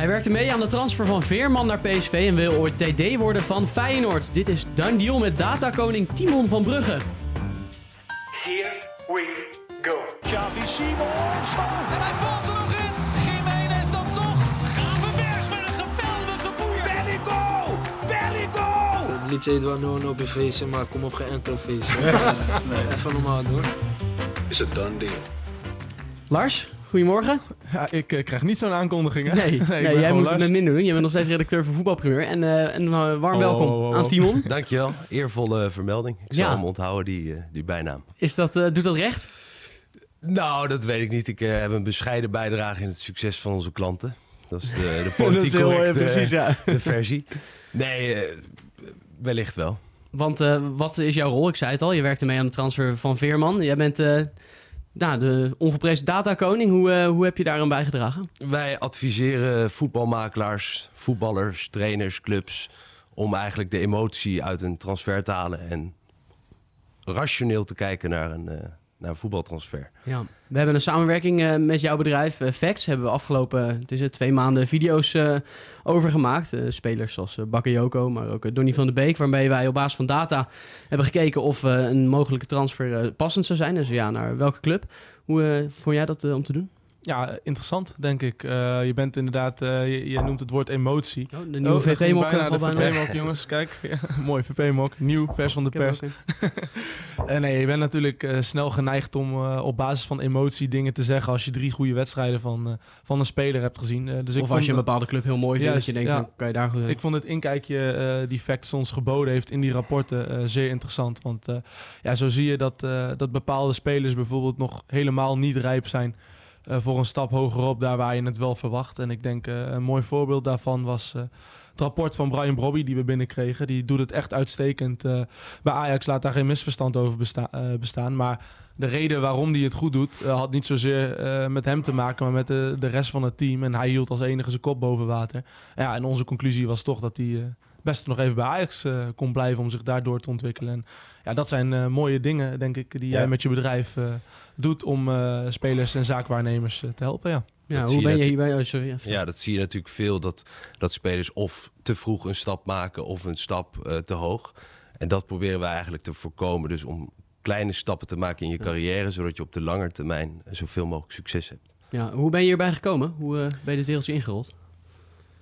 Hij werkte mee aan de transfer van Veerman naar PSV en wil ooit TD worden van Feyenoord. Dit is Done Deal met datakoning Timon van Brugge. Here we go. Xavi Simons. En hij valt er nog in. Jiménez dan toch. Gravenberg met een geweldige boeien. Belligo. Belligo. Het liedje heet wel No No op je feestje, maar kom op geen enkel feestje. nee. Even normaal doen. Is het done deal? Lars, goedemorgen. Ja, ik eh, krijg niet zo'n aankondiging. hè? Nee, jij moet het met minder doen. Je bent nog steeds redacteur van Voetbalprimeur. En, eh, en eh, warm Oh, welkom oh, oh, aan Timon. Dankjewel, eervolle vermelding. Ik zal Ja. hem onthouden, die, die bijnaam. Is dat, doet dat recht? Nou, dat weet ik niet. Ik heb een bescheiden bijdrage in het succes van onze klanten. Dat is de, de politiek correcte precies, ja. de versie. Nee, wellicht wel. Want wat is jouw rol? Ik zei het al, je werkte mee aan de transfer van Veerman. Jij bent nou, de ongeprezen datakoning. Hoe, eh, hoe heb je daar aan bijgedragen? Wij adviseren voetbalmakelaars, voetballers, trainers, clubs... om eigenlijk de emotie uit een transfer te halen... en rationeel te kijken naar een, eh, naar voetbaltransfer. Ja. We hebben een samenwerking eh, met jouw bedrijf, eh Facts. Hebben we afgelopen het is twee maanden video's eh, over gemaakt. Spelers uh, Bakayoko, maar ook Donny van de Beek. Waarmee wij op basis van data hebben gekeken of een mogelijke transfer passend zou zijn. Dus ja, naar welke club. Hoe vond jij dat om te doen? Ja, interessant, denk ik. Eh, je bent inderdaad, eh, je, je noemt het woord emotie. Oh, de nieuwe Oh, VP-mok. ging bijna de VP-mok, jongens. Kijk, ja, mooi VP-mok. Nieuw, vers van de pers. Eh, nee, je bent natuurlijk snel geneigd om op basis van emotie dingen te zeggen... als je drie goede wedstrijden van, van een speler hebt gezien. Dus ik Of vond, als je een bepaalde club heel mooi vindt, dat je denkt, ja. van, kan je daar goed Ik vond het inkijkje die Facts ons geboden heeft in die rapporten zeer interessant. Want ja, zo zie je dat, dat bepaalde spelers bijvoorbeeld nog helemaal niet rijp zijn voor een stap hogerop, daar waar je het wel verwacht. En ik denk eh, een mooi voorbeeld daarvan was eh, het rapport van Brian Brobby die we binnenkregen. Die doet het echt uitstekend. Eh, bij Ajax laat daar geen misverstand over besta- eh, bestaan. Maar de reden waarom hij het goed doet, eh, had niet zozeer eh, met hem te maken, maar met de, de rest van het team. En hij hield als enige zijn kop boven water. Ja, en onze conclusie was toch dat hij best nog even bij Ajax eh, kon blijven om zich daardoor te ontwikkelen. En ja, dat zijn eh, mooie dingen, denk ik, die jij Ja. met je bedrijf eh, doet om eh, spelers en zaakwaarnemers te helpen. Ja. Ja, dat hoe ben je hierbij? Oh, sorry. even. Ja, dat zie je natuurlijk veel. Dat, dat spelers of te vroeg een stap maken of een stap eh, te hoog. En dat proberen wij eigenlijk te voorkomen. Dus om kleine stappen te maken in je Ja. carrière... zodat je op de lange termijn zoveel mogelijk succes hebt. Ja, hoe ben je hierbij gekomen? Hoe eh, ben je dit wereldje ingerold?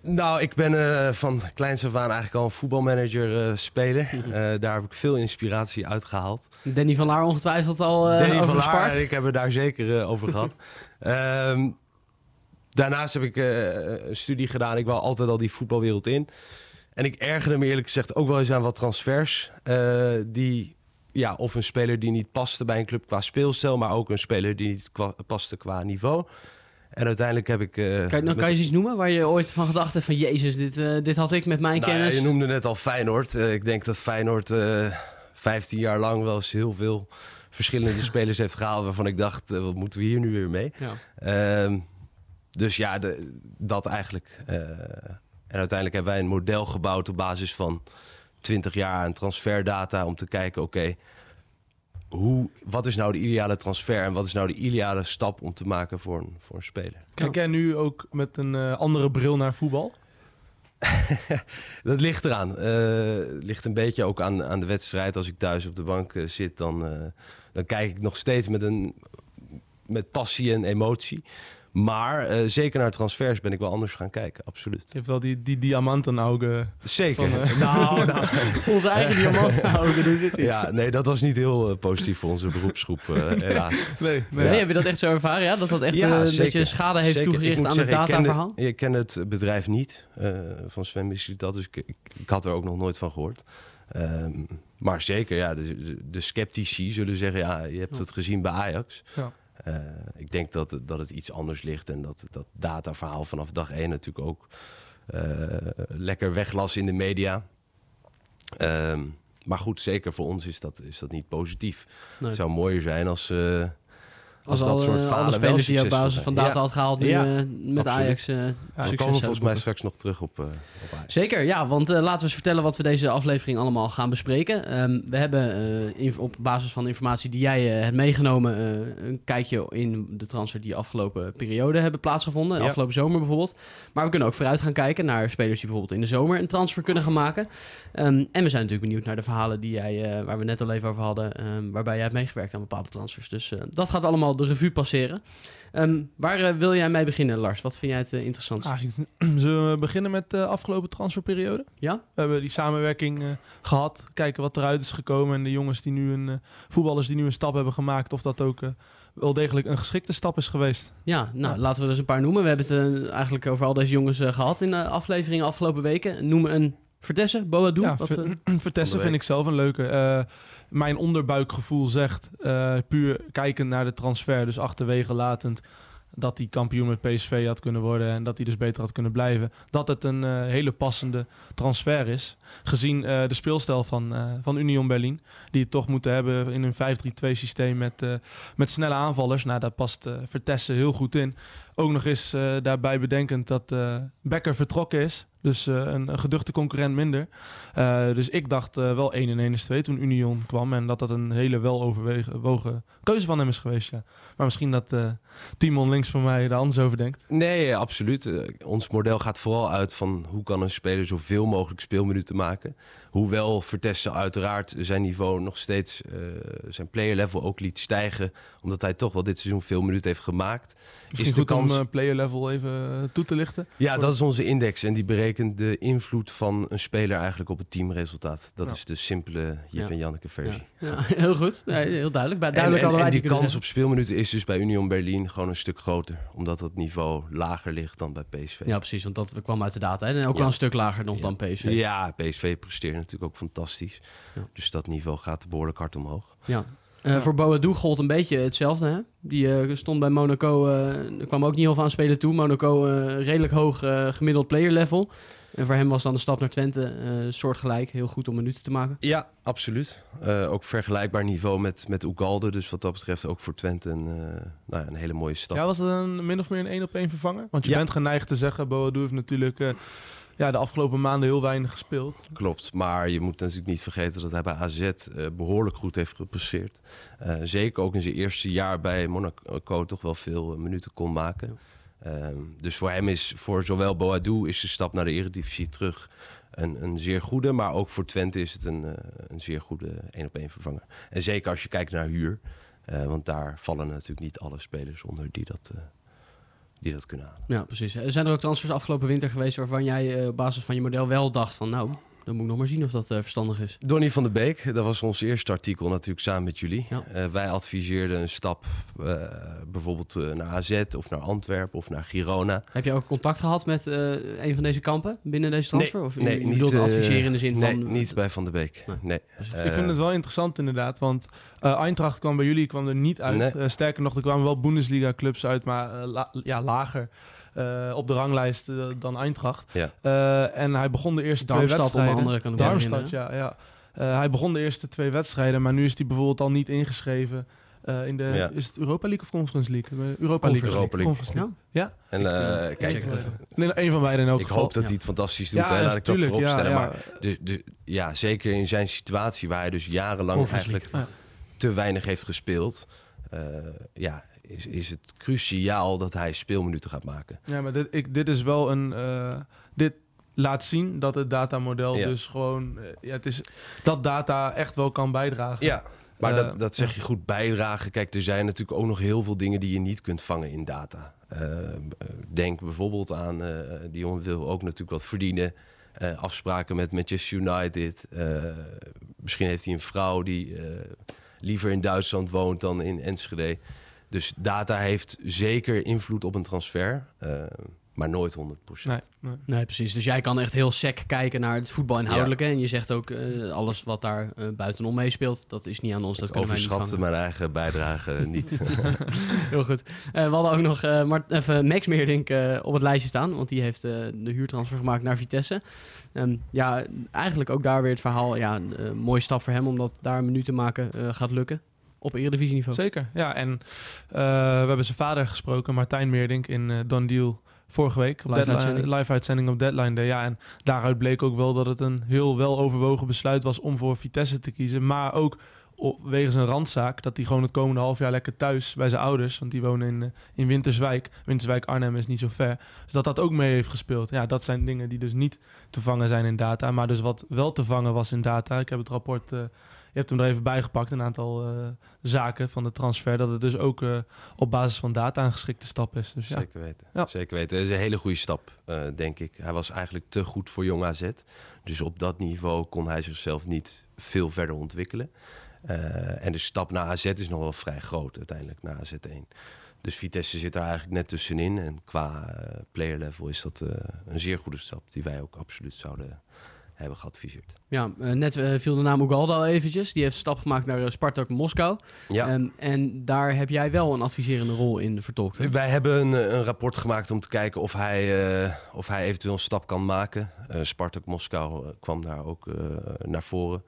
Nou, ik ben eh, van kleins af aan eigenlijk al een voetbalmanager eh, speler. Eh, daar heb ik veel inspiratie uitgehaald. Danny van Laar ongetwijfeld al Danny over van Laar, ik heb het daar zeker over gehad. Ehm, daarnaast heb ik een studie gedaan. Ik wou altijd al die voetbalwereld in. En ik ergerde me eerlijk gezegd ook wel eens aan wat transfers. die, ja, of een speler die niet paste bij een club qua speelstijl... maar ook een speler die niet kwa- paste qua niveau. En uiteindelijk heb ik... eh, Kan, nou, kan je eens iets noemen waar je ooit van gedacht hebt van... Jezus, dit, eh, dit had ik met mijn Nou ja, kennis. je noemde net al Feyenoord. Eh, ik denk dat Feyenoord eh 15 jaar lang wel eens heel veel verschillende spelers heeft gehaald... waarvan ik dacht, wat moeten we hier nu weer mee? Ja. Ehm, dus ja, de, dat eigenlijk. En uiteindelijk hebben wij een model gebouwd op basis van 20 jaar aan transferdata... om te kijken, oké, hoe, wat is nou de ideale transfer... en wat is nou de ideale stap om te maken voor een, voor een speler? Kijk jij nu ook met een eh, andere bril naar voetbal? Dat ligt eraan. Het ligt een beetje ook aan, aan de wedstrijd. Als ik thuis op de bank eh, zit, dan, dan kijk ik nog steeds met, een, met passie en emotie. Maar eh, zeker naar transfers ben ik wel anders gaan kijken, absoluut. Je hebt wel die, die diamantenaugen. Zeker. Van, eh, nou, nou. Onze eigen diamant houden, hoe zit die? Ja, nee, dat was niet heel eh, positief voor onze beroepsgroep, helaas. Nee, nee. Nee, heb je dat echt zo ervaren? Ja? Dat dat echt een beetje schade heeft Zeker. Toegericht aan zeggen, het dataverhaal? Ik ken het bedrijf niet eh, van Sven dat, dus ik, ik, ik had er ook nog nooit van gehoord. Ehm, maar zeker, ja, de, de, de sceptici zullen zeggen, ja, je hebt Ja. het gezien bij Ajax. Ja. Eh, ik denk dat, het- dat het iets anders ligt en dat dat dataverhaal vanaf dag één natuurlijk ook eh, lekker weglas in de media. Ehm, maar goed, zeker voor ons is dat, is dat niet positief. Nee. Het zou mooier zijn als, eh, als al, dat soort eh, alle falen spelers die je op basis van data Ja. had gehaald nu Ja, eh, met absoluut. Ajax eh Ja, we succes komen volgens mij straks nog terug op, eh op Ajax. Zeker, ja, want laten we eens vertellen wat we deze aflevering allemaal gaan bespreken. Ehm, we hebben eh, in- op basis van de informatie die jij eh, hebt meegenomen... eh, een kijkje in de transfer die afgelopen periode hebben plaatsgevonden. Ja. Afgelopen zomer bijvoorbeeld. Maar we kunnen ook vooruit gaan kijken naar spelers die bijvoorbeeld in de zomer een transfer kunnen gaan maken. Ehm, en we zijn natuurlijk benieuwd naar de verhalen die jij, eh, waar we net al even over hadden... ehm, waarbij jij hebt meegewerkt aan bepaalde transfers. Dus eh, dat gaat allemaal de revue passeren. Ehm, waar eh, wil jij mee beginnen, Lars? Wat vind jij het eh, interessantst? Ah, zullen we beginnen met de afgelopen transferperiode? Ja? We hebben die samenwerking eh, gehad. Kijken wat eruit is gekomen. En de jongens die nu een, eh, voetballers die nu een stap hebben gemaakt. Of dat ook eh, wel degelijk een geschikte stap is geweest. Ja, nou Ja. laten we dus een paar noemen. We hebben het eh, eigenlijk over al deze jongens eh, gehad in de afleveringen afgelopen weken. Noem een Vertesse, Boadou. Ja, wat, Ver- eh, Vertessen vind ik zelf een leuke. Eh, mijn onderbuikgevoel zegt, eh, puur kijkend naar de transfer, dus achterwege latend, dat hij kampioen met PSV had kunnen worden en dat hij dus beter had kunnen blijven. Dat het een hele passende transfer is, gezien de speelstijl van, van Union Berlin, die het toch moeten hebben in een 5-3-2 systeem met, met snelle aanvallers. Nou, daar past Vertessen heel goed in. Ook nog eens daarbij bedenkend dat Becker vertrokken is. Dus eh, een, geduchte concurrent minder. Eh, dus ik dacht eh, wel 1 en 1 is 2 toen Union kwam. En dat dat een hele weloverwogen keuze van hem is geweest. Ja. Maar misschien dat Timon links van mij daar anders over denkt. Nee, absoluut. Ons model gaat vooral uit van hoe kan een speler zoveel mogelijk speelminuten maken. Hoewel Vertessen uiteraard zijn niveau nog steeds, eh, zijn player level ook liet stijgen. Omdat hij toch wel dit seizoen veel minuten heeft gemaakt. Misschien de goed kans- om eh, player level even eh, toe te lichten. Ja, dat is onze index en die berekent de invloed van een speler eigenlijk op het teamresultaat. Dat Ja. is de simpele Jip Ja. en Janneke versie. ja, ja, heel goed. Heel duidelijk. Bij- Duidelijk en, hadden en wij die kans zeggen. op speelminuten is dus bij Union Berlin gewoon een stuk groter. Omdat het niveau lager ligt dan bij PSV. Ja, precies. Want dat kwam uit de data. Hè? En ook Ja. wel een stuk lager nog Ja. dan PSV. Ja, PSV presteert natuurlijk ook fantastisch. Ja. Dus dat niveau gaat behoorlijk hard omhoog. Ja. Eh, Voor Boadou gold een beetje hetzelfde. Hè? Die eh, stond bij Monaco, eh, er kwam ook niet heel veel aan spelen toe. Monaco eh, redelijk hoog gemiddeld player level. En voor hem was dan de stap naar Twente eh, soortgelijk. Heel goed om minuten te maken. Ja, absoluut. Eh, ook vergelijkbaar niveau met, met Ugalde. Dus wat dat betreft ook voor Twente een, eh, nou ja, een hele mooie stap. Ja, was het een min of meer een één op één vervanger? Want je Ja. bent geneigd te zeggen, Boadou heeft natuurlijk eh, ja, de afgelopen maanden heel weinig gespeeld. Klopt, maar je moet natuurlijk niet vergeten dat hij bij AZ eh, behoorlijk goed heeft gepresteerd. Eh, zeker ook in zijn eerste jaar bij Monaco toch wel veel eh, minuten kon maken. Ehm, dus voor hem is, voor zowel Boadou is de stap naar de Eredivisie terug een, een zeer goede. Maar ook voor Twente is het een, een zeer goede één-op-één vervanger. En zeker als je kijkt naar huur. want daar vallen natuurlijk niet alle spelers onder die dat, die dat kunnen halen. Ja, precies. Eh, Zijn er ook transfers afgelopen winter geweest waarvan jij eh, op basis van je model wel dacht van nou, dan moet ik nog maar zien of dat eh, verstandig is. Donny van de Beek, dat was ons eerste artikel natuurlijk samen met jullie. Ja. Eh, wij adviseerden een stap eh, bijvoorbeeld naar AZ of naar Antwerpen of naar Girona. Heb je ook contact gehad met eh, een van deze kampen binnen deze transfer? of nee, niet adviseren in de zin nee, van... niet bij Van de Beek. Nee. Nee. Dus ik vind het wel interessant inderdaad, want eh Eintracht kwam bij jullie kwam er niet uit. Nee. Sterker nog, er kwamen wel Bundesliga-clubs uit, maar la- ja, lager eh, op de ranglijst eh, dan Eintracht. Ja. Eh, en hij begon de eerste Darmstadt twee onder wedstrijden. andere kan ik me Darmstadt, ja. ja. Eh, hij begon de eerste twee wedstrijden, maar nu is hij bijvoorbeeld al niet ingeschreven. eh, in de, Ja. Is het Europa League of Conference League? Europa League. Conference League. Conference League. Ja? En Ik, kijk, check het even. Nee, een van beiden in elk ik geval. hoop dat ja. hij het fantastisch doet. Ja, laat ik dat tuurlijk, voorop ja, stellen. ja. Maar de, de, ja, zeker in zijn situatie waar hij dus jarenlang eigenlijk te weinig heeft gespeeld. eh, ja, is, is het cruciaal dat hij speelminuten gaat maken. Ja, maar dit, ik, dit is wel een. eh, dit laat zien dat het datamodel Ja. dus gewoon. eh, ja, het is dat data echt wel kan bijdragen. Ja, maar Eh, dat, dat zeg je goed bijdragen. Kijk, er zijn natuurlijk ook nog heel veel dingen die je niet kunt vangen in data. Denk bijvoorbeeld aan, die jongen wil ook natuurlijk wat verdienen. Afspraken met Manchester United. Misschien heeft hij een vrouw die liever in Duitsland woont dan in Enschede. Dus data heeft zeker invloed op een transfer. eh, maar nooit 100%. Nee, nee. Nee, precies. Dus jij kan echt heel sec kijken naar het voetbalinhoudelijke. En je zegt ook, eh, alles wat daar eh, buitenom meespeelt, dat is niet aan ons. Dat Ik kunnen wij niet mijn eigen bijdrage niet. Heel goed. Eh, we hadden ook nog eh, Mart, even Max Meerdink eh, op het lijstje staan. Want die heeft eh, de huurtransfer gemaakt naar Vitesse. Ehm, ja, eigenlijk ook daar weer het verhaal. Ja, een mooie stap voor hem, omdat daar minuten maken eh, gaat lukken. Op eredivisieniveau. Zeker, ja. En eh, we hebben zijn vader gesproken, Martijn Meerdink, in eh Don Deal vorige week. Op Live deadline, uitzending. live uitzending op Deadline Day. Ja, en daaruit bleek ook wel dat het een heel wel overwogen besluit was om voor Vitesse te kiezen. Maar ook wegens een randzaak, dat hij gewoon het komende half jaar lekker thuis bij zijn ouders, want die wonen in, eh, in Winterswijk. Winterswijk Arnhem is niet zo ver. Dus dat dat ook mee heeft gespeeld. Ja, dat zijn dingen die dus niet te vangen zijn in data. Maar dus wat wel te vangen was in data. Ik heb het rapport, hebt hem er even bijgepakt, een aantal eh, zaken van de transfer. Dat het dus ook eh, op basis van data een geschikte stap is. Dus ja, Zeker weten. Ja. Zeker weten. Het is een hele goede stap, eh, denk ik. Hij was eigenlijk te goed voor Jong AZ. Dus op dat niveau kon hij zichzelf niet veel verder ontwikkelen. En de stap naar AZ is nog wel vrij groot uiteindelijk, naar AZ1. Dus Vitesse zit daar eigenlijk net tussenin. En qua player level is dat een zeer goede stap die wij ook absoluut zouden hebben geadviseerd. Ja, eh, net eh, viel de naam Ugalde al eventjes. Die heeft stap gemaakt naar eh, Spartak Moskou. Ja. Ehm, en daar heb jij wel een adviserende rol in vertolkt. hè? Wij hebben een, een rapport gemaakt om te kijken of hij, of hij eventueel een stap kan maken. Spartak Moskou kwam daar ook naar voren.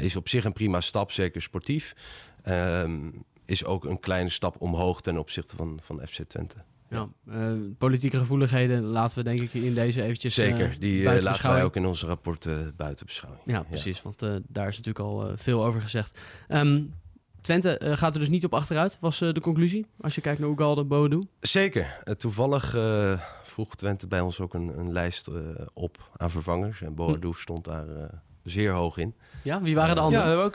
Is op zich een prima stap, zeker sportief. Ehm, is ook een kleine stap omhoog ten opzichte van, van FC Twente. Ja, eh, politieke gevoeligheden laten we denk ik in deze eventjes eh, Zeker, die eh, laten wij ook in onze rapporten buiten beschouwing. Ja, precies, want eh, daar is natuurlijk al eh, veel over gezegd. Ehm, Twente eh, gaat er dus niet op achteruit, was eh, de conclusie. Als je kijkt naar Ugalde, Boadu. Zeker. Eh, toevallig eh, vroeg Twente bij ons ook een, een lijst eh, op aan vervangers. En Boadu stond daar eh, zeer hoog in. Ja, wie waren de anderen? ja ook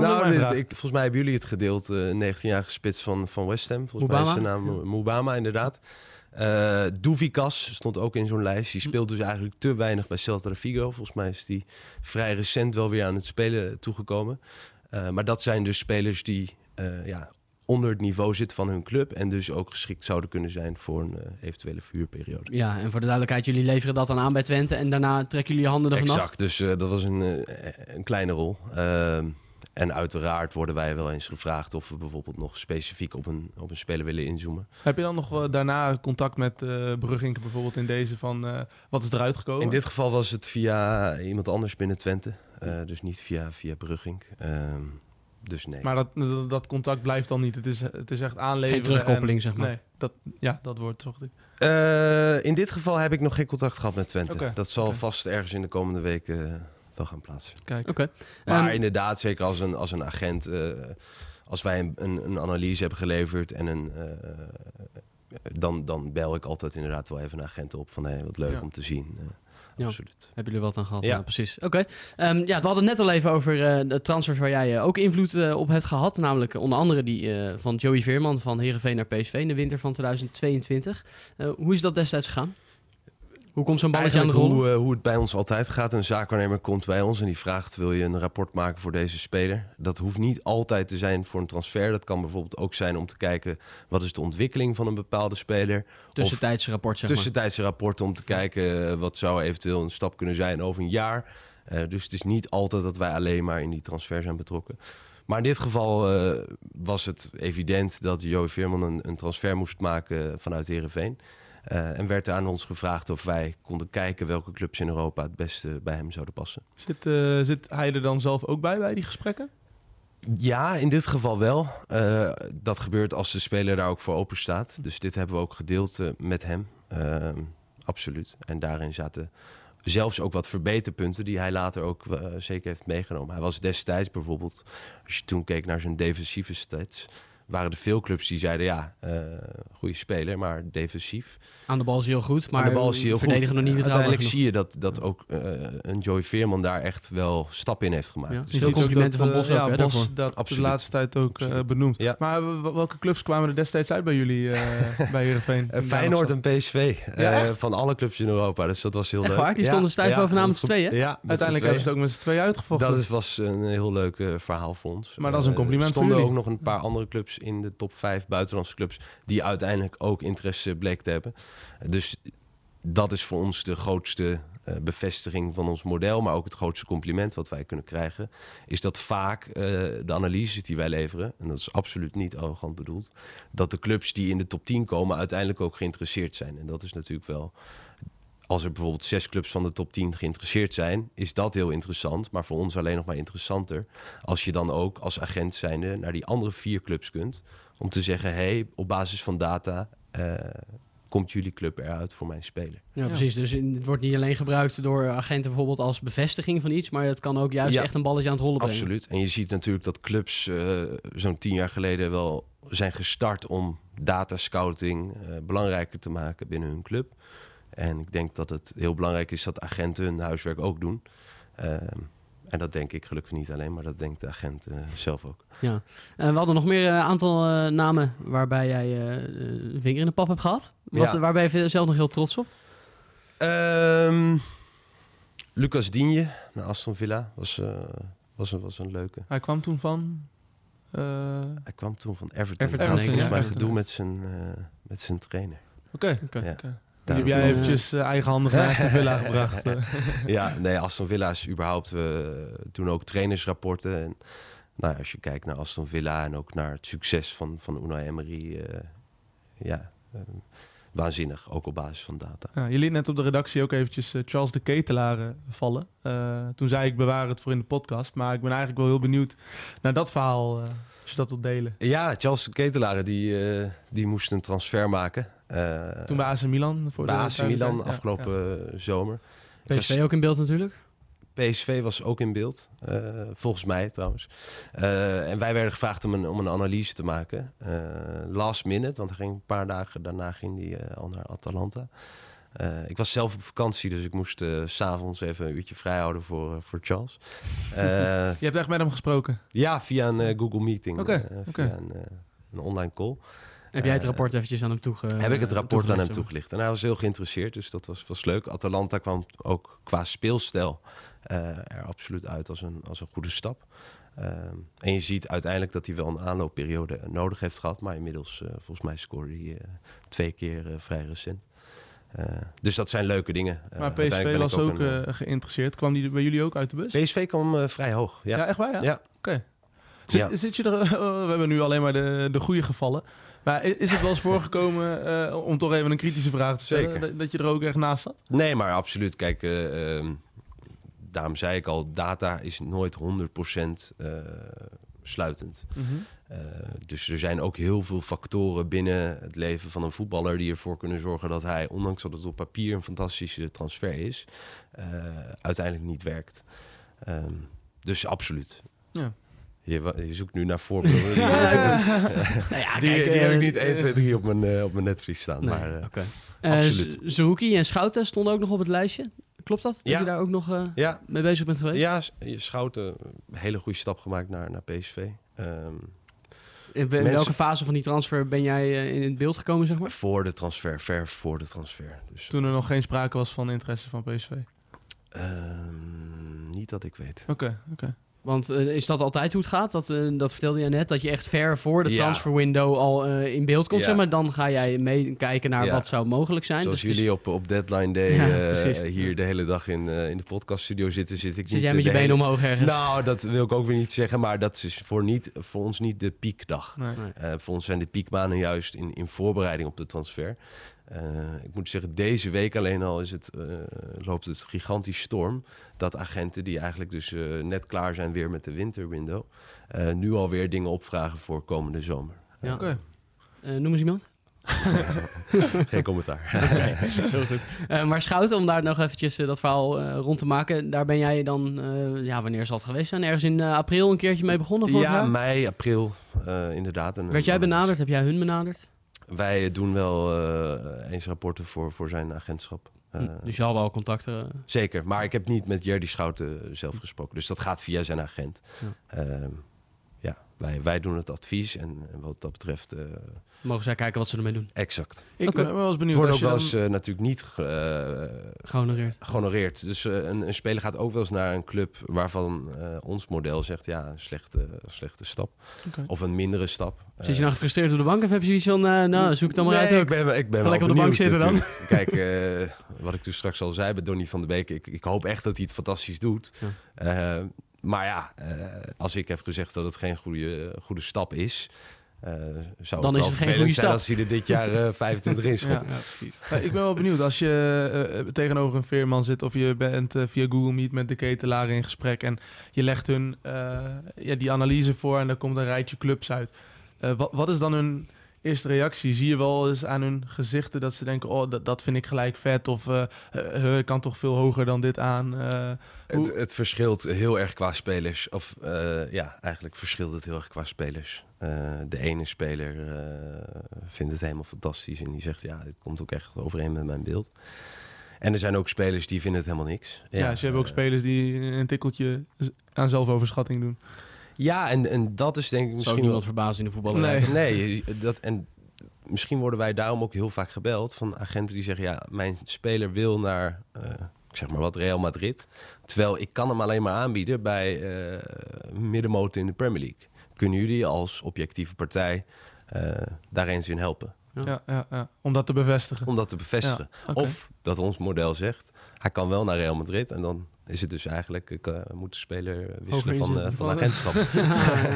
Nou, dit- ik, volgens mij hebben jullie het gedeeld. eh, Een 19-jarige spits van, van West Ham. Volgens mij is zijn naam? Mo- Moubama, inderdaad. Eh Douvikas stond ook in zo'n lijst. Die speelt dus eigenlijk te weinig bij Celta de Vigo. Volgens mij is die vrij recent wel weer aan het spelen toegekomen. Eh, maar dat zijn dus spelers die eh, ja, onder het niveau zitten van hun club. En dus ook geschikt zouden kunnen zijn voor een eh, eventuele vuurperiode. Ja, en voor de duidelijkheid, jullie leveren dat dan aan bij Twente en daarna trekken jullie je handen ervan af. Exact, dus eh, dat was een, eh, een kleine rol. Ehm, en uiteraard worden wij wel eens gevraagd of we bijvoorbeeld nog specifiek op een, op een speler willen inzoomen. Heb je dan nog daarna contact met eh Brugink bijvoorbeeld in deze van eh, wat is eruit gekomen? In dit geval was het via iemand anders binnen Twente, eh, dus niet via, via Brugging. Dus nee. Maar dat, dat, contact blijft dan niet. Het is, het is echt aanleveren. Geen terugkoppeling, en- zeg maar. Nee, dat, ja, dat wordt zocht ik. Eh, in dit geval heb ik nog geen contact gehad met Twente. Dat zal vast ergens in de komende weken eh, wel gaan plaatsen. Kijk. Oké. Maar inderdaad, zeker als een, als een agent, eh, als wij een, een, een analyse hebben geleverd en een, eh, dan, dan bel ik altijd inderdaad wel even een agent op van hey, wat leuk Ja. om te zien. Ja. Absoluut. Hebben jullie wat aan gehad? Ja, Ja. precies. Oké. Ehm, ja, we hadden net al even over eh, de transfers waar jij eh, ook invloed eh, op hebt gehad. Namelijk onder andere die van Joey Veerman van Heerenveen naar PSV in de winter van 2022. Eh, hoe is dat destijds gegaan? Hoe komt zo'n balletje aan de rollen? hoe, eh, hoe het bij ons altijd gaat. Een zaakwaarnemer komt bij ons en die vraagt... wil je een rapport maken voor deze speler? Dat hoeft niet altijd te zijn voor een transfer. Dat kan bijvoorbeeld ook zijn om te kijken... wat is de ontwikkeling van een bepaalde speler? Tussentijds rapport, zeg maar. Tussentijdse rapporten om te kijken... eh, wat zou eventueel een stap kunnen zijn over een jaar. Eh, dus het is niet altijd dat wij alleen maar in die transfer zijn betrokken. Maar in dit geval was het evident dat Joey Veerman een, een transfer moest maken vanuit Heerenveen. Eh, en werd er aan ons gevraagd of wij konden kijken welke clubs in Europa het beste bij hem zouden passen. Zit, eh, zit hij er dan zelf ook bij, bij die gesprekken? Ja, in dit geval wel. Eh, dat gebeurt als de speler daar ook voor open staat. Dus dit hebben we ook gedeeld met hem. Ehm, absoluut. En daarin zaten zelfs ook wat verbeterpunten die hij later ook zeker heeft meegenomen. Hij was destijds bijvoorbeeld, als je toen keek naar zijn defensieve stats, waren er veel clubs die zeiden ja, eh goede speler, maar defensief. Aan de bal is heel goed, maar de bal is heel verdedigen goed. nog niet Uiteindelijk genoeg. zie je dat, dat ook eh, een Joey Veerman daar echt wel stap in heeft gemaakt. Ja. Dus Veel complimenten van eh, Bos ook, ja, hè, Bos dat Absoluut. de laatste tijd ook eh, benoemd. Ja. Maar welke clubs kwamen er destijds uit bij jullie eh, bij Heerenveen? Eh, Feyenoord en PSV. Ja, eh, van alle clubs in Europa. Dus dat was heel Echt leuk. waar? Die stonden stijf bovenaan met z'n tweeën? Ja, Uiteindelijk hebben ze het ook met z'n twee uitgevochten. Dat is, was een heel leuk eh, verhaal voor ons. Maar dat is een Eh, compliment Er voor stonden jullie. ook nog een paar andere clubs in de top 5 buitenlandse clubs... die uiteindelijk ook interesse bleek te hebben. Dus dat is voor ons de grootste eh, bevestiging van ons model... maar ook het grootste compliment wat wij kunnen krijgen... is dat vaak eh, de analyses die wij leveren... en dat is absoluut niet arrogant bedoeld... dat de clubs die in de top 10 komen uiteindelijk ook geïnteresseerd zijn. En dat is natuurlijk wel als er bijvoorbeeld zes clubs van de top 10 geïnteresseerd zijn, is dat heel interessant. Maar voor ons alleen nog maar interessanter. Als je dan ook als agent zijnde naar die andere vier clubs kunt. Om te zeggen, hey, op basis van data eh, komt jullie club eruit voor mijn speler. Ja, precies. Dus het wordt niet alleen gebruikt door agenten bijvoorbeeld als bevestiging van iets, maar het kan ook juist Ja. echt een balletje aan het rollen brengen. Absoluut. En je ziet natuurlijk dat clubs eh, zo'n tien jaar geleden wel zijn gestart om data scouting eh, belangrijker te maken binnen hun club. En ik denk dat het heel belangrijk is dat agenten hun huiswerk ook doen. Ehm, en dat denk ik gelukkig niet alleen, maar dat denkt de agent eh, zelf ook. Ja. Eh, we hadden nog meer een aantal eh, namen waarbij jij eh, een vinger in de pap hebt gehad. Wat, Ja. Waar ben je zelf nog heel trots op? Ehm, Lucas Digne naar Aston Villa was, eh, was, een, was een leuke. Hij kwam toen van... eh, Hij kwam toen van Everton. Everton, Hij had denk ik, volgens mij Everton, gedoe met zijn, eh, met zijn trainer. Oké, Oké. Ja. oké. Die heb jij toen, eventjes eh, eigenhandig naar Aston Villa gebracht. eh. ja, nee, Aston Villa is überhaupt... We doen ook trainersrapporten. En nou, als je kijkt naar Aston Villa en ook naar het succes van, van Unai Emery... eh, ja, eh, waanzinnig. Ook op basis van data. Ja, je liet net op de redactie ook eventjes eh, Charles de Ketelaar eh, vallen. Eh, toen zei ik bewaar het voor in de podcast. Maar ik ben eigenlijk wel heel benieuwd naar dat verhaal, eh, als je dat wilt delen. Ja, Charles Ketelaren die, eh, die moest een transfer maken. Eh, Toen bij AC Milan. Voor bij de AC Milan. Ja, afgelopen eh, zomer. PSV ook in beeld natuurlijk. PSV was ook in beeld, eh, volgens mij trouwens. Eh, en wij werden gevraagd om een, om een analyse te maken. Eh, last minute, want hij ging een paar dagen daarna ging hij, al naar Atalanta. Eh, ik was zelf op vakantie, dus ik moest s s'avonds even een uurtje vrij houden voor, voor Charles. Eh, Je hebt echt met hem gesproken. ja, via een Google Meeting. Oké. Een, een online call. Heb jij het Eh, rapport eventjes aan hem toege, heb ik het rapport aan hem toegelicht, toegelicht. En hij was heel geïnteresseerd, dus dat was, was leuk. Atalanta kwam ook qua speelstijl eh, er absoluut uit als een, als een goede stap. Ehm, en je ziet uiteindelijk dat hij wel een aanloopperiode nodig heeft gehad. Maar inmiddels, eh, volgens mij, scoorde hij eh, twee keer eh, vrij recent. Eh, dus dat zijn leuke dingen. Eh, Maar PSV was ook een, eh, geïnteresseerd. Kwam die bij jullie ook uit de bus? eh, PSV kwam eh, vrij hoog. Ja. Ja, echt waar? Ja. Ja. Oké. Zit, Ja. zit je er... we hebben nu alleen maar de, de goede gevallen. Maar is het wel eens voorgekomen, eh, om toch even een kritische vraag te stellen, Zeker. dat, je er ook echt naast zat? Nee, maar absoluut. Kijk, eh, ehm, daarom zei ik al, data is nooit 100% eh sluitend. Eh, dus er zijn ook heel veel factoren binnen het leven van een voetballer die ervoor kunnen zorgen dat hij, ondanks dat het op papier een fantastische transfer is, uiteindelijk niet werkt. Ehm, dus absoluut. Ja. Je, zoekt nu naar voorbeelden. Die, Nou ja, die, kijk, die heb eh, ik niet 1, 2, 3 op mijn, eh, op mijn netvlies staan. Nee, maar, eh, oké. Eh, absoluut. En Schouten stonden ook nog op het lijstje. Klopt dat? Dat je daar ook nog eh, ja, mee bezig bent geweest? ja, je Schouten, een hele goede stap gemaakt naar, naar PSV. Ehm, In, we- in Mensen- welke fase van die transfer ben jij eh, in het beeld gekomen, zeg maar? voor de transfer, ver voor de transfer. Dus, Toen er nog geen sprake was van interesse van PSV. Oké, ehm, niet dat ik weet. oké. Want eh, is dat altijd hoe het gaat? Dat, eh, dat vertelde je net, dat je echt ver voor de Ja. transferwindow al eh, in beeld komt, Ja. zeg maar. Dan ga jij meekijken naar Ja. wat zou mogelijk zijn. Zoals Dus jullie op, op deadline day hier de hele dag in, in de podcaststudio zitten, zit ik Zit niet... jij met je benen hele- omhoog ergens? Nou, dat wil ik ook weer niet zeggen, maar dat is voor, niet, voor ons niet de piekdag. Nee. Nee. Voor ons zijn de piekmaanden juist in, in voorbereiding op de transfer. Eh, ik moet zeggen, deze week alleen al is het, eh, loopt het gigantisch storm. Dat agenten die eigenlijk dus eh, net klaar zijn weer met de winterwindow... eh, nu alweer dingen opvragen voor komende zomer. Ja. Oké. Eh, noem eens iemand. Geen commentaar. Heel goed. Eh, maar Schouten, om daar nog eventjes dat verhaal eh, rond te maken. Daar ben jij dan, eh, ja, wanneer zal het geweest zijn? Ergens in april een keertje mee begonnen ja, jaar? mei, april, eh, inderdaad. En, Werd jij benaderd? Heb jij hun benaderd? Wij doen wel eh, eens rapporten voor, voor zijn agentschap. Eh, Hm, dus je had al contacten. eh. Zeker, maar ik heb niet met Jerdy Schouten zelf gesproken. Dus dat gaat via zijn agent. Ja. Wij, wij doen het advies en, en wat dat betreft eh, Mogen zij kijken wat ze ermee doen? exact. Ik Oké. ben wel eens Het benieuwd. wordt als ook wel dan- eens eh, natuurlijk niet eh, Gehonoreerd. gehonoreerd. Dus eh, een, een speler gaat ook wel eens naar een club waarvan eh, ons model zegt... ja, een slechte, slechte stap. Of een mindere stap. Zit je nou gefrustreerd op de bank of heb je zoiets van, nou, zoek het dan maar nee, uit ook? Ik ben, ik ben wel op de bank zitten dan. natuurlijk. Kijk, eh, wat ik toen straks al zei bij Donny van de Beek. Ik, ik hoop echt dat hij het fantastisch doet. Ja. Eh, maar ja, eh, als ik heb gezegd dat het geen goede, goede stap is... eh, zou Dan het is wel het geen goede zijn stap. als hij er dit jaar eh, 25 in Ja, schopt. ja, precies. Ja, ik ben wel benieuwd. Als je eh, eh, tegenover een veerman zit of je bent eh, via Google Meet met de ketelaren in gesprek en je legt hun eh, ja, die analyse voor en daar komt een rijtje clubs uit. Eh, wat, wat is dan hun eerste reactie? Zie je wel eens aan hun gezichten dat ze denken, oh, dat, dat vind ik gelijk vet of ik kan toch veel hoger dan dit aan. eh, hoe- Het, het verschilt heel erg qua spelers. Of eh, ja, eigenlijk verschilt het heel erg qua spelers. De ene speler vindt het helemaal fantastisch en die zegt ja, dit komt ook echt overeen met mijn beeld. En er zijn ook spelers die vinden het helemaal niks. ja, dus je hebt ook spelers die een tikkeltje aan zelfoverschatting doen. Ja, en, en dat is denk ik Misschien niemand wel... verbazen in de voetballerij. Nee. Nee, dat, en misschien worden wij daarom ook heel vaak gebeld van agenten die zeggen... ja, mijn speler wil naar, eh, ik zeg maar wat, Real Madrid. Terwijl ik kan hem alleen maar aanbieden bij eh middenmotor in de Premier League. Kunnen jullie als objectieve partij eh daar eens in helpen? Ja. Ja, ja, ja. Om dat te bevestigen. Om dat te bevestigen. Of dat ons model zegt, hij kan wel naar Real Madrid... en dan is het dus eigenlijk, ik eh, moet de speler wisselen van, eh, van agentschap.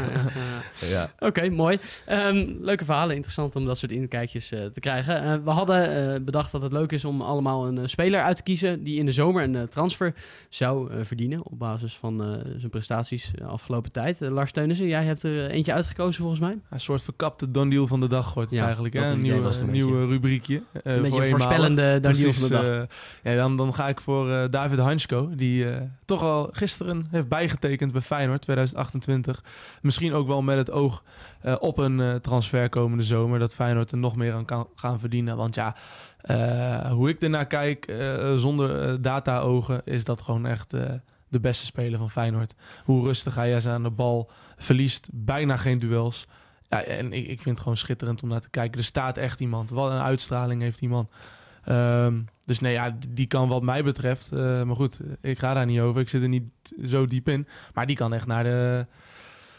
ja. Oké, mooi. Ehm, leuke verhalen. Interessant om dat soort inkijkjes eh, te krijgen. Eh, we hadden eh, bedacht dat het leuk is om allemaal een speler uit te kiezen... die in de zomer een transfer zou verdienen... op basis van eh, zijn prestaties de afgelopen tijd. Lars Teunissen, jij hebt er eentje uitgekozen volgens mij. Een soort verkapte don deal van de dag wordt het Ja, eigenlijk. dat Hè? Een nieuwe, een nieuwe beetje. rubriekje. eh, een voor beetje voorspellende Precies, van de dag. ja, dan, dan ga ik voor David Hansko, die eh, toch al gisteren heeft bijgetekend bij Feyenoord 2028. Misschien ook wel met het oog eh, op een eh, transfer komende zomer, dat Feyenoord er nog meer aan kan gaan verdienen. Want ja, hoe ik ernaar kijk, zonder data-ogen, is dat gewoon echt de beste speler van Feyenoord. Hoe rustig hij is aan de bal, verliest bijna geen duels. Ja, en ik, ik vind het gewoon schitterend om naar te kijken. Er staat echt iemand. Wat een uitstraling heeft die man. Ehm, dus nee, ja, die kan wat mij betreft... eh, maar goed, ik ga daar niet over. Ik zit er niet zo diep in. Maar die kan echt naar de...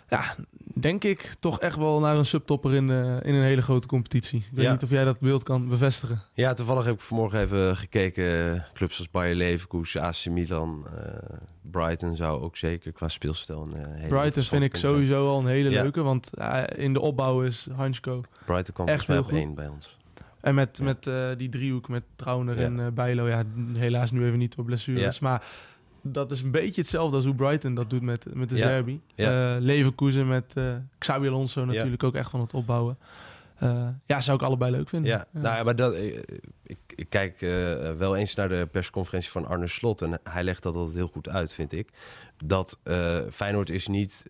Ja, denk ik toch echt wel naar een subtopper in, de, in een hele grote competitie. Ik weet Ja. niet of jij dat beeld kan bevestigen. Ja, toevallig heb ik vanmorgen even gekeken. Clubs als Bayer Leverkusen, AC Milan, eh, Brighton zou ook zeker qua speelstijl een eh, hele Brighton vind ik sowieso al een hele Ja. leuke. Want eh, in de opbouw is Hansko. Brighton kwam echt heel op goed. één bij ons. En met, Ja. met eh, die driehoek met Trauner Ja. en eh Bijlo. Ja, helaas nu even niet door blessures. Maar dat is een beetje hetzelfde als hoe Brighton dat doet met, met de. Ja. Eh, Leverkusen met Xabi Alonso natuurlijk ook echt van het opbouwen. Ja, zou ik allebei leuk vinden. Ja, nou maar dat, ik, ik kijk wel eens naar de persconferentie van Arne Slot. En hij legt dat altijd heel goed uit, vind ik. Dat Feyenoord is niet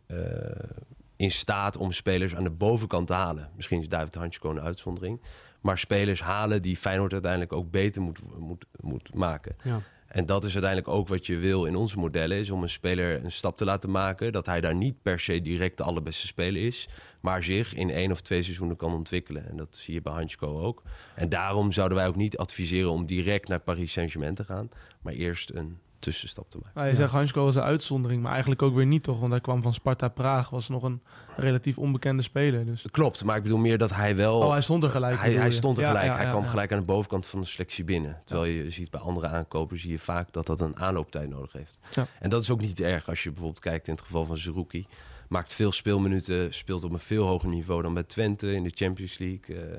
in staat om spelers aan de bovenkant te halen. Misschien is David Hansko een uitzondering. Maar spelers halen die Feyenoord uiteindelijk ook beter moet, moet, moet maken. Ja. En dat is uiteindelijk ook wat je wil in onze modellen. Is om een speler een stap te laten maken. Dat hij daar niet per se direct de allerbeste speler is. Maar zich in één of twee seizoenen kan ontwikkelen. En dat zie je bij Hansko ook. En daarom zouden wij ook niet adviseren om direct naar Paris Saint-Germain te gaan. Maar eerst een tussenstap te maken. Maar je Ja. zegt Hansko was een uitzondering, maar eigenlijk ook weer niet toch? Want hij kwam van Sparta Praag, was nog een relatief onbekende speler. Dus. Klopt, maar ik bedoel meer dat hij wel... Oh, hij stond er gelijk. Hij, hij stond er Ja, gelijk. ja, hij kwam ja. gelijk aan de bovenkant van de selectie binnen. Terwijl je ziet bij andere aankopen zie je vaak dat dat een aanlooptijd nodig heeft. Ja. En dat is ook niet erg als je bijvoorbeeld kijkt in het geval van Zerouki. Maakt veel speelminuten, speelt op een veel hoger niveau dan bij Twente in de Champions League. eh,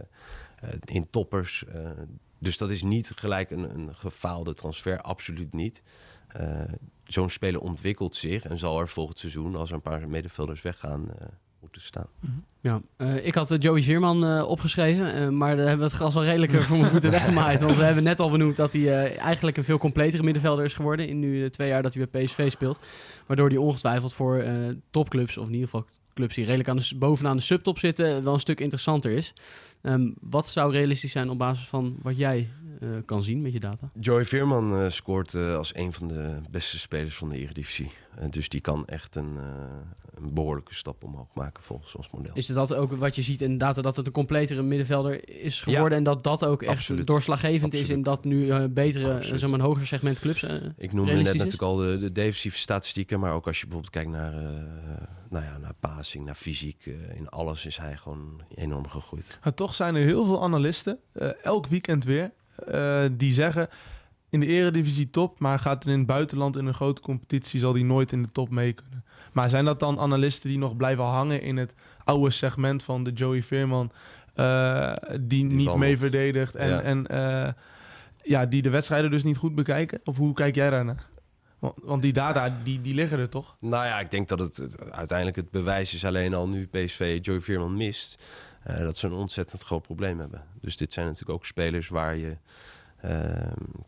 eh, in toppers. eh, dus dat is niet gelijk een, een gefaalde transfer, absoluut niet. Eh, Zo'n speler ontwikkelt zich en zal er volgend seizoen, als er een paar middenvelders weggaan, eh, moeten staan. Ja, eh, ik had Joey Veerman opgeschreven, maar daar hebben we het gras al redelijk voor mijn voeten weggemaaid. Want we hebben net al benoemd dat hij eigenlijk een veel completere middenvelder is geworden in nu de twee jaar dat hij bij PSV speelt. Waardoor hij ongetwijfeld voor topclubs, of in ieder geval clubs die redelijk aan de, bovenaan de subtop zitten, wel een stuk interessanter is. Ehm, wat zou realistisch zijn op basis van wat jij eh, kan zien met je data? Joey Veerman eh, scoort eh, als een van de beste spelers van de Eredivisie. Eh, dus die kan echt een, eh, een behoorlijke stap omhoog maken volgens ons model. Is dat ook wat je ziet in data, dat het een completere middenvelder is geworden en dat dat ook echt Absoluut. doorslaggevend is in dat nu eh, betere, zeg maar een hoger segment clubs? Ik noemde net is? natuurlijk al de, de defensieve statistieken, maar ook als je bijvoorbeeld kijkt naar, eh, nou ja, naar passing, naar fysiek, in alles is hij gewoon enorm gegroeid. Maar toch zijn er heel veel analisten, eh, elk weekend weer, eh, die zeggen... in de eredivisie top, maar gaat in het buitenland in een grote competitie... zal die nooit in de top mee kunnen. Maar zijn dat dan analisten die nog blijven hangen in het oude segment van de Joey Veerman... eh, die, niet wandelt. mee verdedigt en, Ja. en eh, ja, die de wedstrijden dus niet goed bekijken? Of hoe kijk jij daarnaar? Want, die data, die, die liggen er toch? Nou ja, ik denk dat het, het- uiteindelijk het bewijs is alleen al nu PSV Joey Veerman mist. eh, dat ze een ontzettend groot probleem hebben. Dus dit zijn natuurlijk ook spelers waar je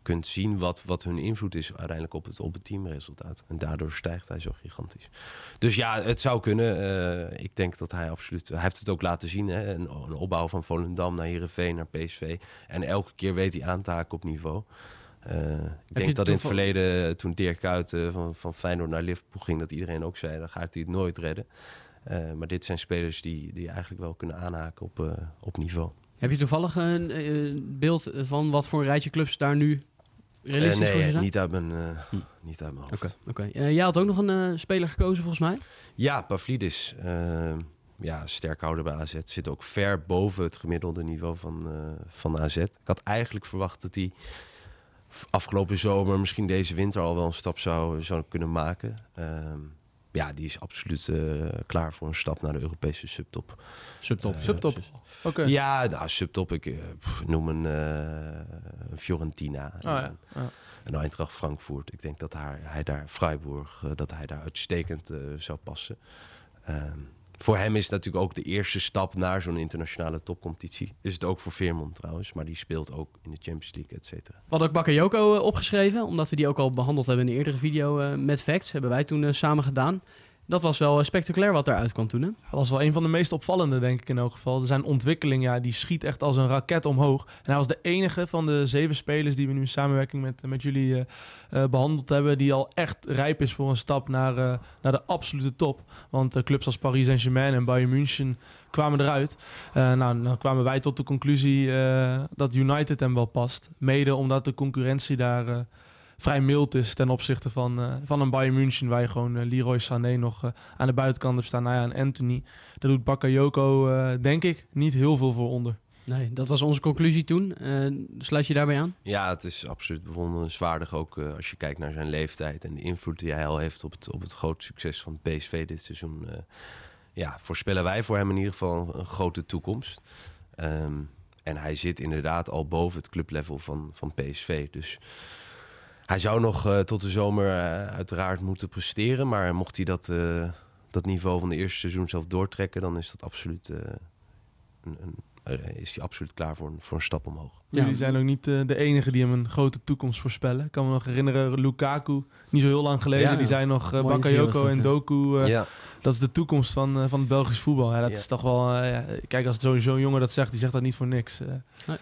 kunt zien wat, wat hun invloed is uiteindelijk op het, op het teamresultaat. En daardoor stijgt hij zo gigantisch. Dus ja, het zou kunnen. Eh, ik denk dat hij absoluut... Hij heeft het ook laten zien. Hè? Een, een opbouw van Volendam naar Heerenveen, naar PSV. En elke keer weet hij aan te haken op niveau. Eh, ik denk dat in het verleden, eh, toen Dirk Kuyt van, van Feyenoord naar Liverpool ging, dat iedereen ook zei, dan gaat hij het nooit redden. Maar dit zijn spelers die, die eigenlijk wel kunnen aanhaken op, op niveau. Heb je toevallig een eh, beeld van wat voor een rijtje clubs daar nu realistisch Eh, voor ze nee, zijn? niet uit mijn, eh, niet uit mijn hoofd. Oké, oké. Eh, jij had ook nog een speler gekozen volgens mij. Ja, Pavlidis. eh, ja, sterk houden bij AZ. Zit ook ver boven het gemiddelde niveau van, van AZ. Ik had eigenlijk verwacht dat hij afgelopen zomer, misschien deze winter al wel een stap zou, zou kunnen maken. Ja, die is absoluut eh, klaar voor een stap naar de Europese subtop. Subtop. Eh, Subtop. Oké. Ja, nou, subtop. Ik eh, pff, noem een, eh, een Fiorentina. Oh, ja. Ja. een Eintracht Frankfurt. Ik denk dat hij, hij daar, Freiburg, eh, dat hij daar uitstekend eh, zou passen. Ehm, voor hem is het natuurlijk ook de eerste stap naar zo'n internationale topcompetitie. Is het ook voor Veerman trouwens, maar die speelt ook in de Champions League, et cetera. We hadden ook Bakayoko eh, opgeschreven, omdat we die ook al behandeld hebben in een eerdere video eh, met Facts. Hebben wij toen eh, samen gedaan. Dat was wel eh, spectaculair wat eruit kwam toen. Hè? Dat was wel een van de meest opvallende, denk ik in elk geval. Zijn ontwikkeling, ja, die schiet echt als een raket omhoog. En hij was de enige van de zeven spelers die we nu in samenwerking met, met jullie eh, eh, behandeld hebben, die al echt rijp is voor een stap naar, eh, naar de absolute top. Want eh, clubs als Paris Saint-Germain en Bayern München kwamen eruit. Eh, nou, dan kwamen wij tot de conclusie eh, dat United hem wel past. Mede omdat de concurrentie daar eh, vrij mild is ten opzichte van, eh, van een Bayern München... waar je gewoon eh, Leroy Sané nog eh, aan de buitenkant hebt staan. Nou ja, en Anthony, daar doet Bakayoko, eh, denk ik, niet heel veel voor onder. Nee, dat was onze conclusie toen. Eh, sluit je daarbij aan? Ja, het is absoluut bewonderenswaardig ook als je kijkt naar zijn leeftijd en de invloed die hij al heeft op het, op het grote succes van PSV dit seizoen. eh, ja, voorspellen wij voor hem in ieder geval een, een grote toekomst. Ehm, en hij zit inderdaad al boven het clublevel van, van PSV. Dus hij zou nog eh, tot de zomer eh, uiteraard moeten presteren. Maar mocht hij dat, eh, dat niveau van de eerste seizoen zelf doortrekken, dan is dat absoluut, eh, een, een, is hij absoluut klaar voor een, voor een stap omhoog. Ja. Jullie zijn ook niet de enige die hem een grote toekomst voorspellen. Ik kan me nog herinneren, Lukaku, niet zo heel lang geleden, Ja, die zei nog uh, Bakayoko en. Doku. eh, ja. Dat is de toekomst van, eh, van het Belgisch voetbal. Ja, dat Ja. is toch wel... eh, ja, kijk, als het sowieso een jongen dat zegt, die zegt dat niet voor niks. eh.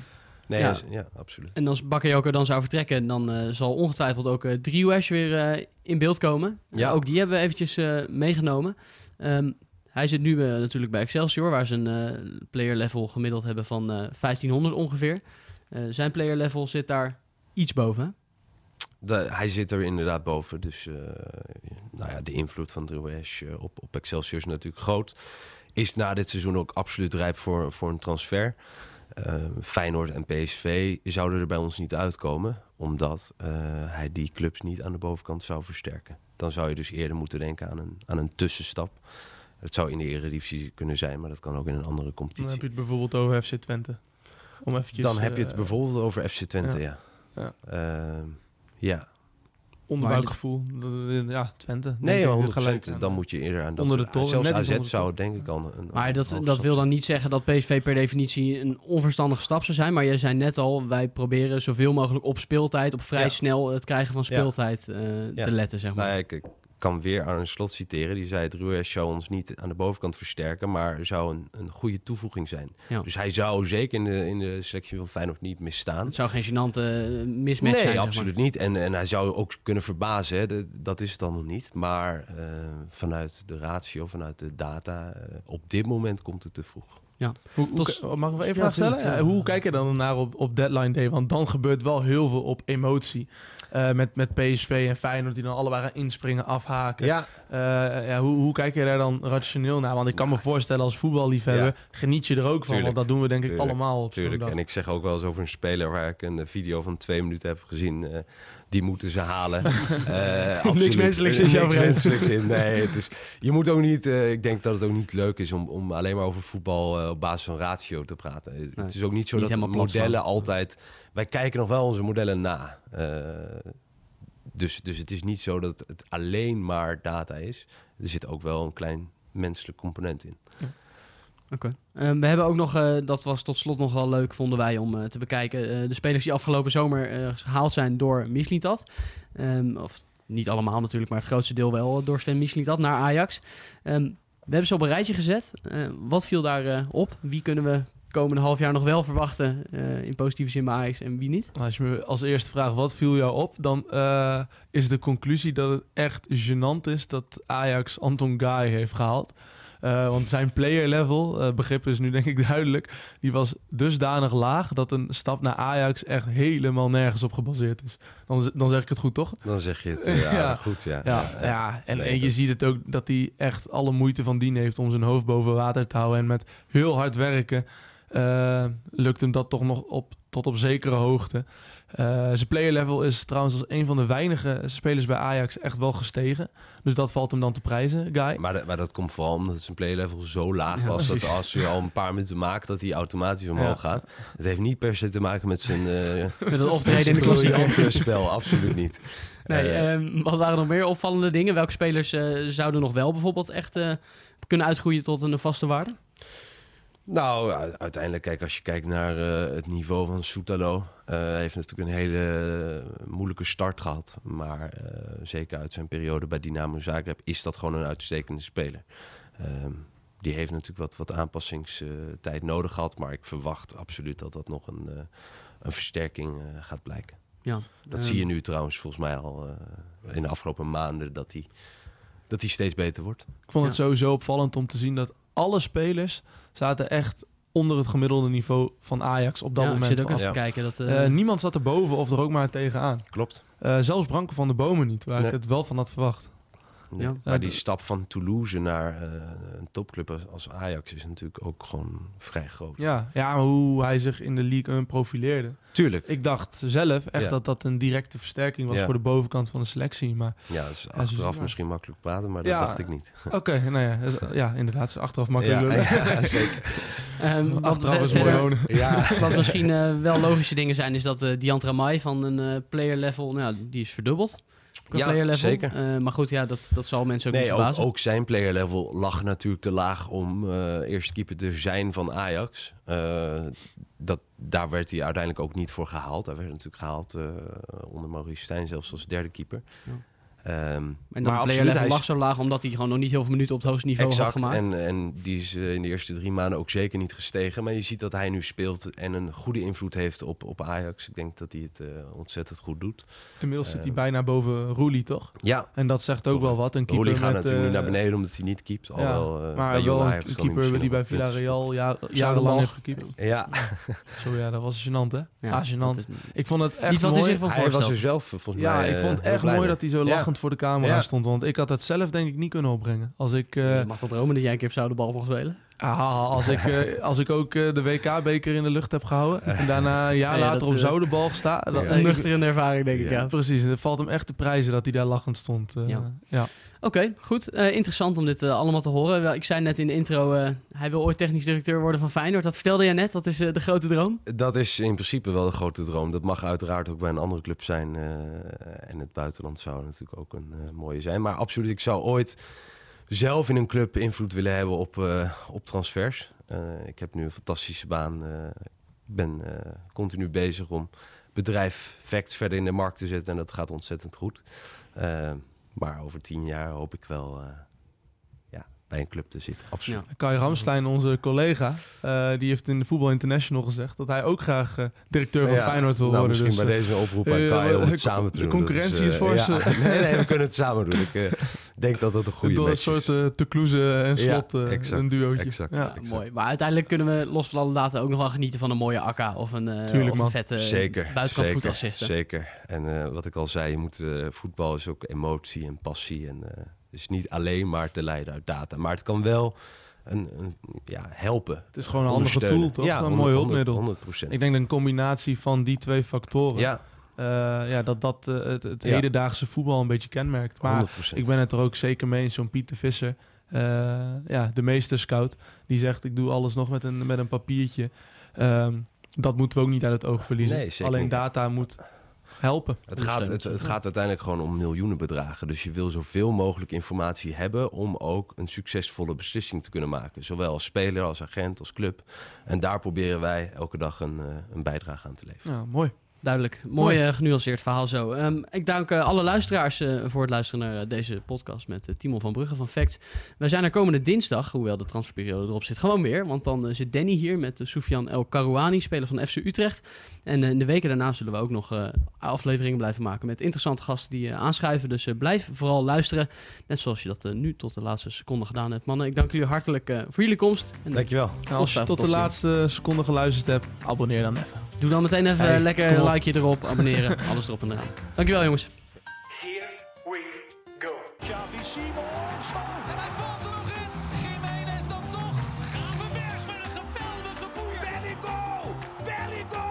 Nee, Ja. ja. ja, absoluut. En als Bakayoko dan zou vertrekken, dan eh, zal ongetwijfeld ook uh, weer eh, in beeld komen. Ja. ook die hebben we eventjes meegenomen. Ehm, hij zit nu natuurlijk bij Excelsior, waar ze een player level gemiddeld hebben van eh 1500 ongeveer. Zijn player level zit daar iets boven. De, hij zit er inderdaad boven. Dus nou ja, de invloed van Drouesh eh, op, op Excelsior is natuurlijk groot. Is na dit seizoen ook absoluut rijp voor, voor een transfer. Eh, Feyenoord en PSV zouden er bij ons niet uitkomen. Omdat eh, hij die clubs niet aan de bovenkant zou versterken. Dan zou je dus eerder moeten denken aan een, aan een tussenstap. Het zou in de Eredivisie kunnen zijn, maar dat kan ook in een andere Dan competitie. heb je het bijvoorbeeld over FC Twente. Om eventjes, Dan heb je het eh, bijvoorbeeld over FC Twente, ja. Ja. Ehm, ja. Onderbuikgevoel. Ja, Twente. Nee, ik, maar 100%. gelijk aan, dan moet je eerder aan dat Onder de toren, Zelfs AZ onder de zou denk ik al een, Maar dat, dat wil dan niet zeggen dat PSV per definitie een onverstandige stap zou zijn. Maar jij zei net al, wij proberen zoveel mogelijk op speeltijd, op vrij Ja. snel het krijgen van Ja. speeltijd eh, Ja. te letten, zeg maar. Nou ja, ik, ik kan weer aan een slot citeren. Die zei: het Ruiz zou ons niet aan de bovenkant versterken, maar zou een, een goede toevoeging zijn. Ja. Dus hij zou zeker in de, in de selectie van Feyenoord niet misstaan. Het zou geen gênante eh, mismatch nee, zijn, zeg maar. absoluut niet. En, en hij zou ook kunnen verbazen. Hè. De- dat is het dan nog niet. Maar eh, vanuit de ratio, vanuit de data, eh, op dit moment komt het te vroeg. Ja. Hoe, Tot- k- mag ik nog één vraag stellen? tuurlijk, Ja, ja. hoe kijk je dan naar op, op deadline day? Want dan gebeurt wel heel veel op emotie. Eh, met, met PSV en Feyenoord die dan allebei gaan inspringen, afhaken. Ja, Eh, ja, hoe, hoe kijk je daar dan rationeel naar? Want ik kan me voorstellen als voetballiefhebber Ja. geniet je er ook van. Tuurlijk. Want dat doen we denk ik allemaal op Tuurlijk. En ik zeg ook wel eens over een speler waar ik een video van twee minuten heb gezien. eh, die moeten ze halen. Eh, absoluut. menselijks is jouw niks menselijks in. Nee, het is, je moet ook niet. eh, ik denk dat het ook niet leuk is om, om alleen maar over voetbal eh, op basis van ratio te praten. Het, Nee, het is ook niet zo niet dat modellen altijd. Wij kijken nog wel onze modellen na. Dus, dus het is niet zo dat het alleen maar data is. Er zit ook wel een klein menselijk component in. Oké. Ehm, we hebben ook nog, eh, dat was tot slot nog wel leuk, vonden wij om eh, te bekijken. eh, de spelers die afgelopen zomer eh, gehaald zijn door Mislintat. Ehm, of niet allemaal natuurlijk, maar het grootste deel wel door Sven Mislintat naar Ajax. Ehm, we hebben ze op een rijtje gezet. Eh, wat viel daar eh, op? Wie kunnen we komende half jaar nog wel verwachten eh, in positieve zin bij Ajax en wie niet? Nou, Als je me als eerste vraagt wat viel jou op, dan eh, is de conclusie dat het echt gênant is dat Ajax Anton Guy heeft gehaald. Eh, want zijn player level, eh, begrip is nu denk ik duidelijk, die was dusdanig laag dat een stap naar Ajax echt helemaal nergens op gebaseerd is. Dan, dan zeg ik het goed, toch? Dan zeg je het Ja. ja, goed. Ja, Ja, ja. En, Nee, en je dat- ziet het ook dat hij echt alle moeite van dien heeft om zijn hoofd boven water te houden. En met heel hard werken eh, lukt hem dat toch nog op, tot op zekere hoogte. Eh, zijn player level is trouwens als een van de weinige spelers bij Ajax echt wel gestegen. Dus dat valt hem dan te prijzen, Guy. Maar, dat- maar dat komt vooral omdat zijn playlevel zo laag Ja, was... dat als je al een paar minuten maakt, dat hij automatisch omhoog Ja. gaat. Het heeft niet per se te maken met zijn... eh Met het optreden in de klassieker. spel, absoluut niet. Nee, Eh, ehm, wat waren nog meer opvallende dingen? Welke spelers zouden nog wel bijvoorbeeld echt kunnen uitgroeien tot een vaste waarde? Nou, uiteindelijk, kijk, als je kijkt naar eh, het niveau van Soetalo... eh heeft natuurlijk een hele moeilijke start gehad. Maar eh, zeker uit zijn periode bij Dynamo Zagreb is dat gewoon een uitstekende speler. Ehm, die heeft natuurlijk wat, wat aanpassingstijd nodig gehad. Maar ik verwacht absoluut dat dat nog een, eh, een versterking gaat blijken. Ja, Dat ehm, zie je nu trouwens volgens mij al eh, in de afgelopen maanden... dat hij dat hij steeds beter wordt. Ik vond het Ja. sowieso opvallend om te zien dat alle spelers zaten echt onder het gemiddelde niveau van Ajax op dat ja, ik moment. zit ook even te kijken. Dat, eh, Eh, niemand zat erboven of er ook maar tegenaan. Klopt. Eh, zelfs Branko van de Bomen niet, waar Nee. ik het wel van had verwacht. Nee. Ja. Maar die stap van Toulouse naar eh, een topclub als, als Ajax is natuurlijk ook gewoon vrij groot. Ja, ja, hoe hij zich in de League 1 profileerde. Tuurlijk. Ik dacht zelf echt Ja. dat dat een directe versterking was Ja. voor de bovenkant van de selectie. Maar Ja, dat is Ja, achteraf ja. misschien makkelijk praten, maar dat Ja. dacht ik niet. oké, nou ja, dus, ja, inderdaad, is achteraf makkelijk. ja, zeker. ehm, wat achteraf we- is mooi wonen. Ja, Wat misschien eh, wel logische dingen zijn, is dat eh Diantra Mai van een eh, player level, nou, ja, die is verdubbeld. Qua Ja, player level. zeker. Eh, maar goed, ja, dat, dat zal mensen ook niet nee, ook, verbazen. ook zijn player level lag natuurlijk te laag om eh eerste keeper te zijn van Ajax. Eh, dat, daar werd hij uiteindelijk ook niet voor gehaald. Hij werd natuurlijk gehaald eh, onder Maurice Stijn zelfs als derde keeper. Ja. Ehm, en player absoluut, hij lag zo laag omdat hij gewoon nog niet heel veel minuten op het hoogste niveau Exact, had gemaakt. en, en die is eh, in de eerste drie maanden ook zeker niet gestegen. Maar je ziet dat hij nu speelt en een goede invloed heeft op, op Ajax. Ik denk dat hij het eh, ontzettend goed doet. Inmiddels zit hij Eh, bijna boven Roelie, toch? Ja, En dat zegt ook wel wat. Een keeper Roelie gaat met, natuurlijk eh, naar beneden omdat hij niet keept. Al ja, wel, eh, maar wel een keeper die bij Villarreal ja, jarenlang heeft gekiept. Ja, Zo ja, dat was gênant, hè? Ja, ah, gênant. is- Ik vond het echt Niet wat hij mooi. hij was er zelf volgens Ja, mij ik vond het echt mooi dat hij zo Ja. Voor de camera Ja. stond. Want ik had het zelf denk ik niet kunnen opbrengen. Als ik, je mag dat dromen dat jij een keer zou de bal mag spelen. ah, als ik, eh, als ik ook eh, de WK-beker in de lucht heb gehouden. En daarna een jaar Ja, later dat, op eh, Zoudenbalg sta. Dat, Een nuchterende ervaring, denk ik, Ja. Precies, het valt hem echt te prijzen dat hij daar lachend stond. Ja. Oké, goed. Eh, interessant om dit eh, allemaal te horen. Ik zei net in de intro, eh, hij wil ooit technisch directeur worden van Feyenoord. Dat vertelde jij net, dat is de grote droom. Dat is in principe wel de grote droom. Dat mag uiteraard ook bij een andere club zijn. en het buitenland zou natuurlijk ook een mooie zijn. Maar absoluut, ik zou ooit zelf in een club invloed willen hebben op, op transfers. Ik heb nu een fantastische baan. Ik ben continu bezig om bedrijf Facts verder in de markt te zetten. En dat gaat ontzettend goed. Maar over tien jaar hoop ik wel eh, ja, bij een club te zitten. Absoluut. Ja. Kai Ramstein, onze collega, eh, die heeft in de Voetbal International gezegd dat hij ook graag eh, directeur van Ja, Feyenoord wil nou, worden. Misschien Dus, bij deze oproep aan Kai om de het samen te de doen. concurrentie Dat is ja. eh. nee, nee, we kunnen het samen doen. Ik, denk dat dat een goede Door een match soort uh, te Kloeze en Ja, slot uh, exact, een duootje. exact, ja. exact. Mooi. Maar uiteindelijk kunnen we los van alle data ook nog wel genieten van een mooie akka of een, uh, Tuurlijk, of een vette zeker, buitenkant zeker, voetassist. hè? Zeker. En eh, wat ik al zei, je moet, eh, voetbal is ook emotie en passie. En eh, is niet alleen maar te leiden uit data. Maar het kan wel een, een, ja, helpen. Het is gewoon een handige tool, toch? Ja, een 100, mooi 100, hulpmiddel. 100%. Ik denk dat een combinatie van die twee factoren, ja, eh, ja, dat dat eh, het, het Ja. hedendaagse voetbal een beetje kenmerkt. Maar 100%. ik ben het er ook zeker mee eens, zo'n Pieter Visser, eh, ja, de meester scout, die zegt ik doe alles nog met een, met een papiertje. Ehm, dat moeten we ook niet uit het oog verliezen. Nee, Alleen niet. data moet helpen. Het gaat, het, het gaat uiteindelijk gewoon om miljoenen bedragen. Dus je wil zoveel mogelijk informatie hebben om ook een succesvolle beslissing te kunnen maken. Zowel als speler, als agent, als club. En daar proberen wij elke dag een, een bijdrage aan te leveren. Ja, mooi. Duidelijk. Mooi eh, genuanceerd verhaal zo. Ehm, ik dank eh, alle luisteraars eh, voor het luisteren naar deze podcast met uh, Timon van Brugge van Facts. Wij zijn er komende dinsdag, hoewel de transferperiode erop zit, gewoon weer. Want dan zit Danny hier met uh, Soufiane El Karouani, speler van FC Utrecht. En eh, in de weken daarna zullen we ook nog eh, afleveringen blijven maken met interessante gasten die eh, aanschuiven. Dus blijf vooral luisteren. Net zoals je dat nu tot de laatste seconde gedaan hebt. Mannen, ik dank jullie hartelijk eh, voor jullie komst. En, Dankjewel. Als je Tot de laatste seconde geluisterd hebt, abonneer dan even. Doe dan meteen even Hey, lekker een likeje erop, abonneren, alles erop en eraan. Dankjewel jongens. Here we go. Xavi Simons. En hij valt er nog in. Jiménez dan toch. Gravenberg met een geweldige boer. Belligo. Belligo.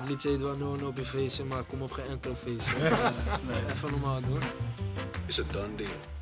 Het liedje Edouard op je feestje, maar kom op geen enkel feestje. Even normaal doen. Is a done deal.